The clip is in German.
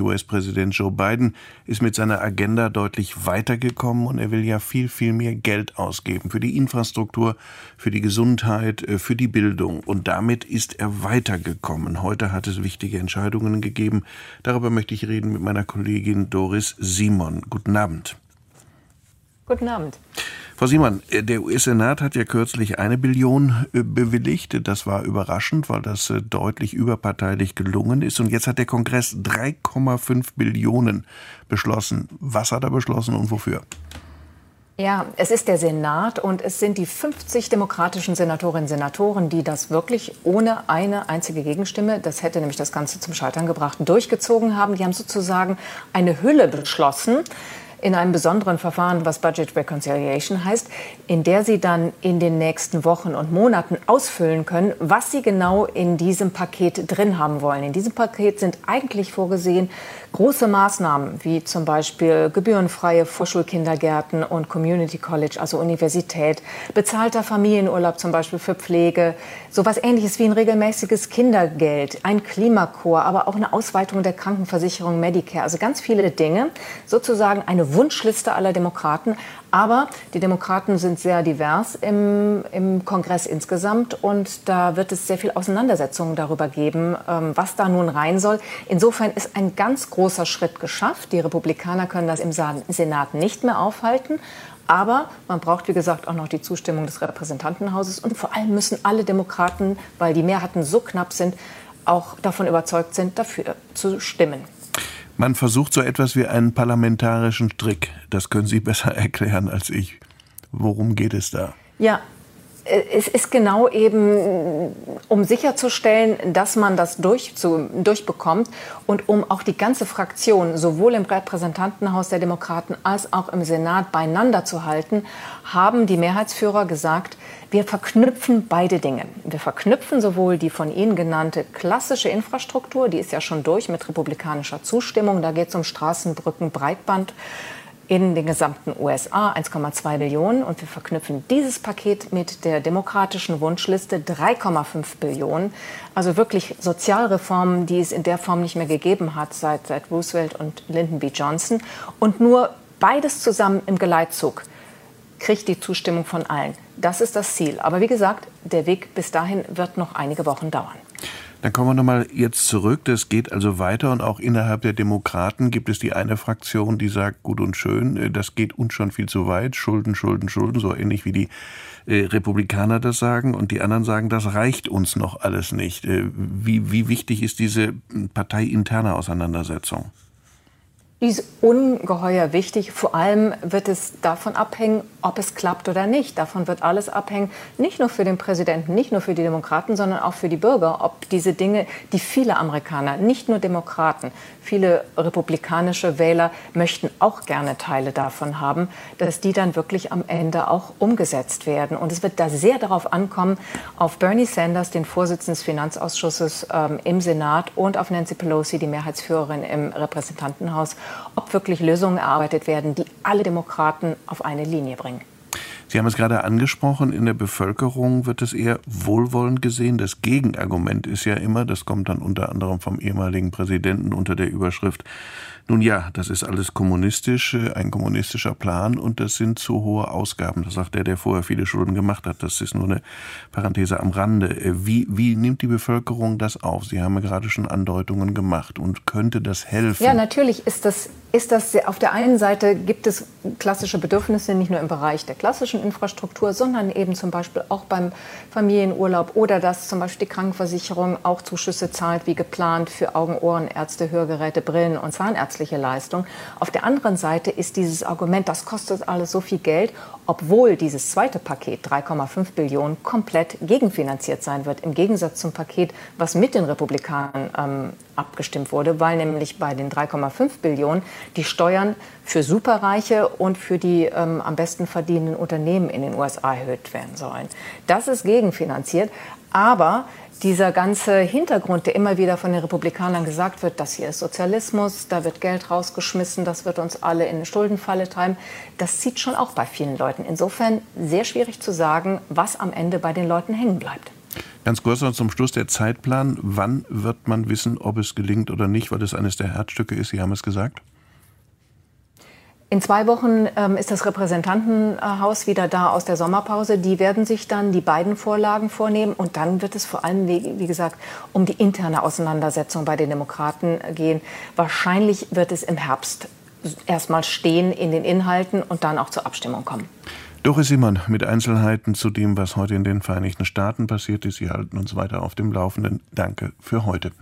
US-Präsident Joe Biden ist mit seiner Agenda deutlich weitergekommen und er will ja viel, viel mehr Geld ausgeben für die Infrastruktur, für die Gesundheit, äh, für die Bildung. Und damit ist er weitergekommen. Heute hat es wichtige Entscheidungen gegeben. Darüber möchte ich reden mit meiner Kollegin Doris Simon. Guten Abend. Guten Abend. Frau Simon, äh, der US-Senat hat ja kürzlich eine Billion äh, bewilligt. Das war überraschend, weil das äh, deutlich überparteilich gelungen ist. Und jetzt hat der Kongress 3,5 Billionen beschlossen. Was hat er beschlossen und wofür? Ja, es ist der Senat und es sind die 50 demokratischen Senatorinnen und Senatoren, die das wirklich ohne eine einzige Gegenstimme, das hätte nämlich das Ganze zum Scheitern gebracht, durchgezogen haben. Die haben sozusagen eine Hülle beschlossen in einem besonderen Verfahren, was Budget Reconciliation heißt, in der Sie dann in den nächsten Wochen und Monaten ausfüllen können, was Sie genau in diesem Paket drin haben wollen. In diesem Paket sind eigentlich vorgesehen große Maßnahmen wie zum Beispiel gebührenfreie Vorschulkindergärten und Community College, also Universität, bezahlter Familienurlaub zum Beispiel für Pflege, sowas ähnliches wie ein regelmäßiges Kindergeld, ein Klimakorps, aber auch eine Ausweitung der Krankenversicherung Medicare, also ganz viele Dinge, sozusagen eine Wunschliste aller Demokraten, aber die Demokraten sind sehr divers im, im Kongress insgesamt und da wird es sehr viel Auseinandersetzungen darüber geben, ähm, was da nun rein soll. Insofern ist ein ganz großer Schritt geschafft. Die Republikaner können das im Senat nicht mehr aufhalten. Aber man braucht, wie gesagt, auch noch die Zustimmung des Repräsentantenhauses. Und vor allem müssen alle Demokraten, weil die Mehrheiten so knapp sind, auch davon überzeugt sind, dafür zu stimmen. Man versucht so etwas wie einen parlamentarischen Trick. Das können Sie besser erklären als ich. Worum geht es da? Ja, es ist genau eben, um sicherzustellen, dass man das durch, zu, durchbekommt und um auch die ganze Fraktion sowohl im Repräsentantenhaus der Demokraten als auch im Senat beieinander zu halten, haben die Mehrheitsführer gesagt, wir verknüpfen beide Dinge. Wir verknüpfen sowohl die von Ihnen genannte klassische Infrastruktur, die ist ja schon durch mit republikanischer Zustimmung, da geht es um Straßen, Brücken, Breitband in den gesamten USA 1,2 Billionen und wir verknüpfen dieses Paket mit der demokratischen Wunschliste 3,5 Billionen. Also wirklich Sozialreformen, die es in der Form nicht mehr gegeben hat seit, seit Roosevelt und Lyndon B. Johnson. Und nur beides zusammen im Geleitzug kriegt die Zustimmung von allen. Das ist das Ziel. Aber wie gesagt, der Weg bis dahin wird noch einige Wochen dauern. Dann kommen wir nochmal jetzt zurück. Das geht also weiter und auch innerhalb der Demokraten gibt es die eine Fraktion, die sagt, gut und schön, äh, das geht uns schon viel zu weit. Schulden, Schulden, Schulden, so ähnlich wie die äh, Republikaner das sagen. Und die anderen sagen, das reicht uns noch alles nicht. Äh, wie, wie wichtig ist diese parteiinterne Auseinandersetzung? Die ist ungeheuer wichtig. Vor allem wird es davon abhängen, ob es klappt oder nicht. Davon wird alles abhängen, nicht nur für den Präsidenten, nicht nur für die Demokraten, sondern auch für die Bürger, ob diese Dinge, die viele Amerikaner, nicht nur Demokraten, viele republikanische Wähler möchten auch gerne Teile davon haben, dass die dann wirklich am Ende auch umgesetzt werden. Und es wird da sehr darauf ankommen, auf Bernie Sanders, den Vorsitzenden des Finanzausschusses ähm, im Senat und auf Nancy Pelosi, die Mehrheitsführerin im Repräsentantenhaus, ob wirklich Lösungen erarbeitet werden, die alle Demokraten auf eine Linie bringen. Sie haben es gerade angesprochen, in der Bevölkerung wird es eher wohlwollend gesehen. Das Gegenargument ist ja immer, das kommt dann unter anderem vom ehemaligen Präsidenten unter der Überschrift, nun ja, das ist alles kommunistisch, äh, ein kommunistischer Plan und das sind zu hohe Ausgaben. Das sagt der, der vorher viele Schulden gemacht hat. Das ist nur eine Parenthese am Rande. Äh, wie, wie nimmt die Bevölkerung das auf? Sie haben gerade schon Andeutungen gemacht und könnte das helfen? Ja, natürlich ist das, ist das auf der einen Seite gibt es klassische Bedürfnisse nicht nur im Bereich der klassischen Infrastruktur, sondern eben zum Beispiel auch beim Familienurlaub oder dass zum Beispiel die Krankenversicherung auch Zuschüsse zahlt wie geplant für Augen, Ohren, Ärzte, Hörgeräte, Brillen und Zahnärzte ärztliche Leistung. Auf der anderen Seite ist dieses Argument, das kostet alles so viel Geld, obwohl dieses zweite Paket 3,5 Billionen komplett gegenfinanziert sein wird, im Gegensatz zum Paket, was mit den Republikanern ähm, abgestimmt wurde, weil nämlich bei den 3,5 Billionen die Steuern für Superreiche und für die ähm, am besten verdienenden Unternehmen in den USA erhöht werden sollen. Das ist gegenfinanziert, aber dieser ganze Hintergrund, der immer wieder von den Republikanern gesagt wird, das hier ist Sozialismus, da wird Geld rausgeschmissen, das wird uns alle in eine Schuldenfalle treiben, das zieht schon auch bei vielen Leuten. Insofern sehr schwierig zu sagen, was am Ende bei den Leuten hängen bleibt. Ganz kurz noch zum Schluss der Zeitplan. Wann wird man wissen, ob es gelingt oder nicht, weil es eines der Herzstücke ist? Sie haben es gesagt. In zwei Wochen ähm, ist das Repräsentantenhaus wieder da aus der Sommerpause. Die werden sich dann die beiden Vorlagen vornehmen. Und dann wird es vor allem, wie, wie gesagt, um die interne Auseinandersetzung bei den Demokraten gehen. Wahrscheinlich wird es im Herbst erstmal stehen in den Inhalten und dann auch zur Abstimmung kommen. Doris Simon mit Einzelheiten zu dem, was heute in den Vereinigten Staaten passiert ist. Sie halten uns weiter auf dem Laufenden. Danke für heute.